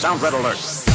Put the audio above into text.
Sound red alert.